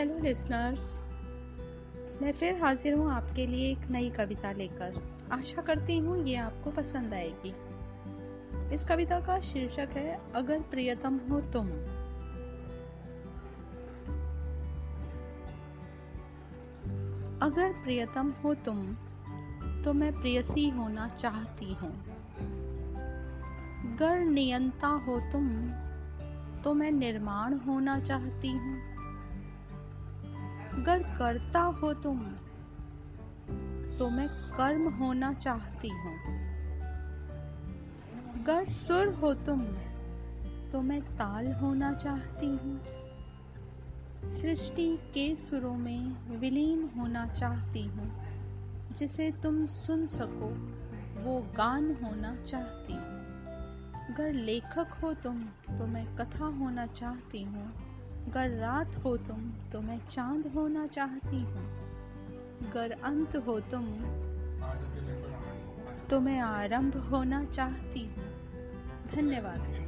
Listeners मैं फिर हाजिर हूँ आपके लिए एक नई कविता लेकर। आशा करती हूँ ये आपको पसंद आएगी। इस कविता का शीर्षक है, अगर प्रियतम हो तुम। अगर प्रियतम हो तुम तो मैं प्रियसी होना चाहती हूँ। गर नियंता हो तुम तो मैं निर्माण होना चाहती हूँ। गर करता हो तुम तो मैं कर्म होना चाहती हूँ। गर सुर हो तुम तो मैं ताल होना चाहती हूँ। सृष्टि के सुरों में विलीन होना चाहती हूँ। जिसे तुम सुन सको, वो गान होना चाहती हूँ। अगर लेखक हो तुम तो मैं कथा होना चाहती हूँ। अगर रात हो तुम तो मैं चाँद होना चाहती हूँ। गर अंत हो तुम तो मैं आरंभ होना चाहती हूँ। धन्यवाद।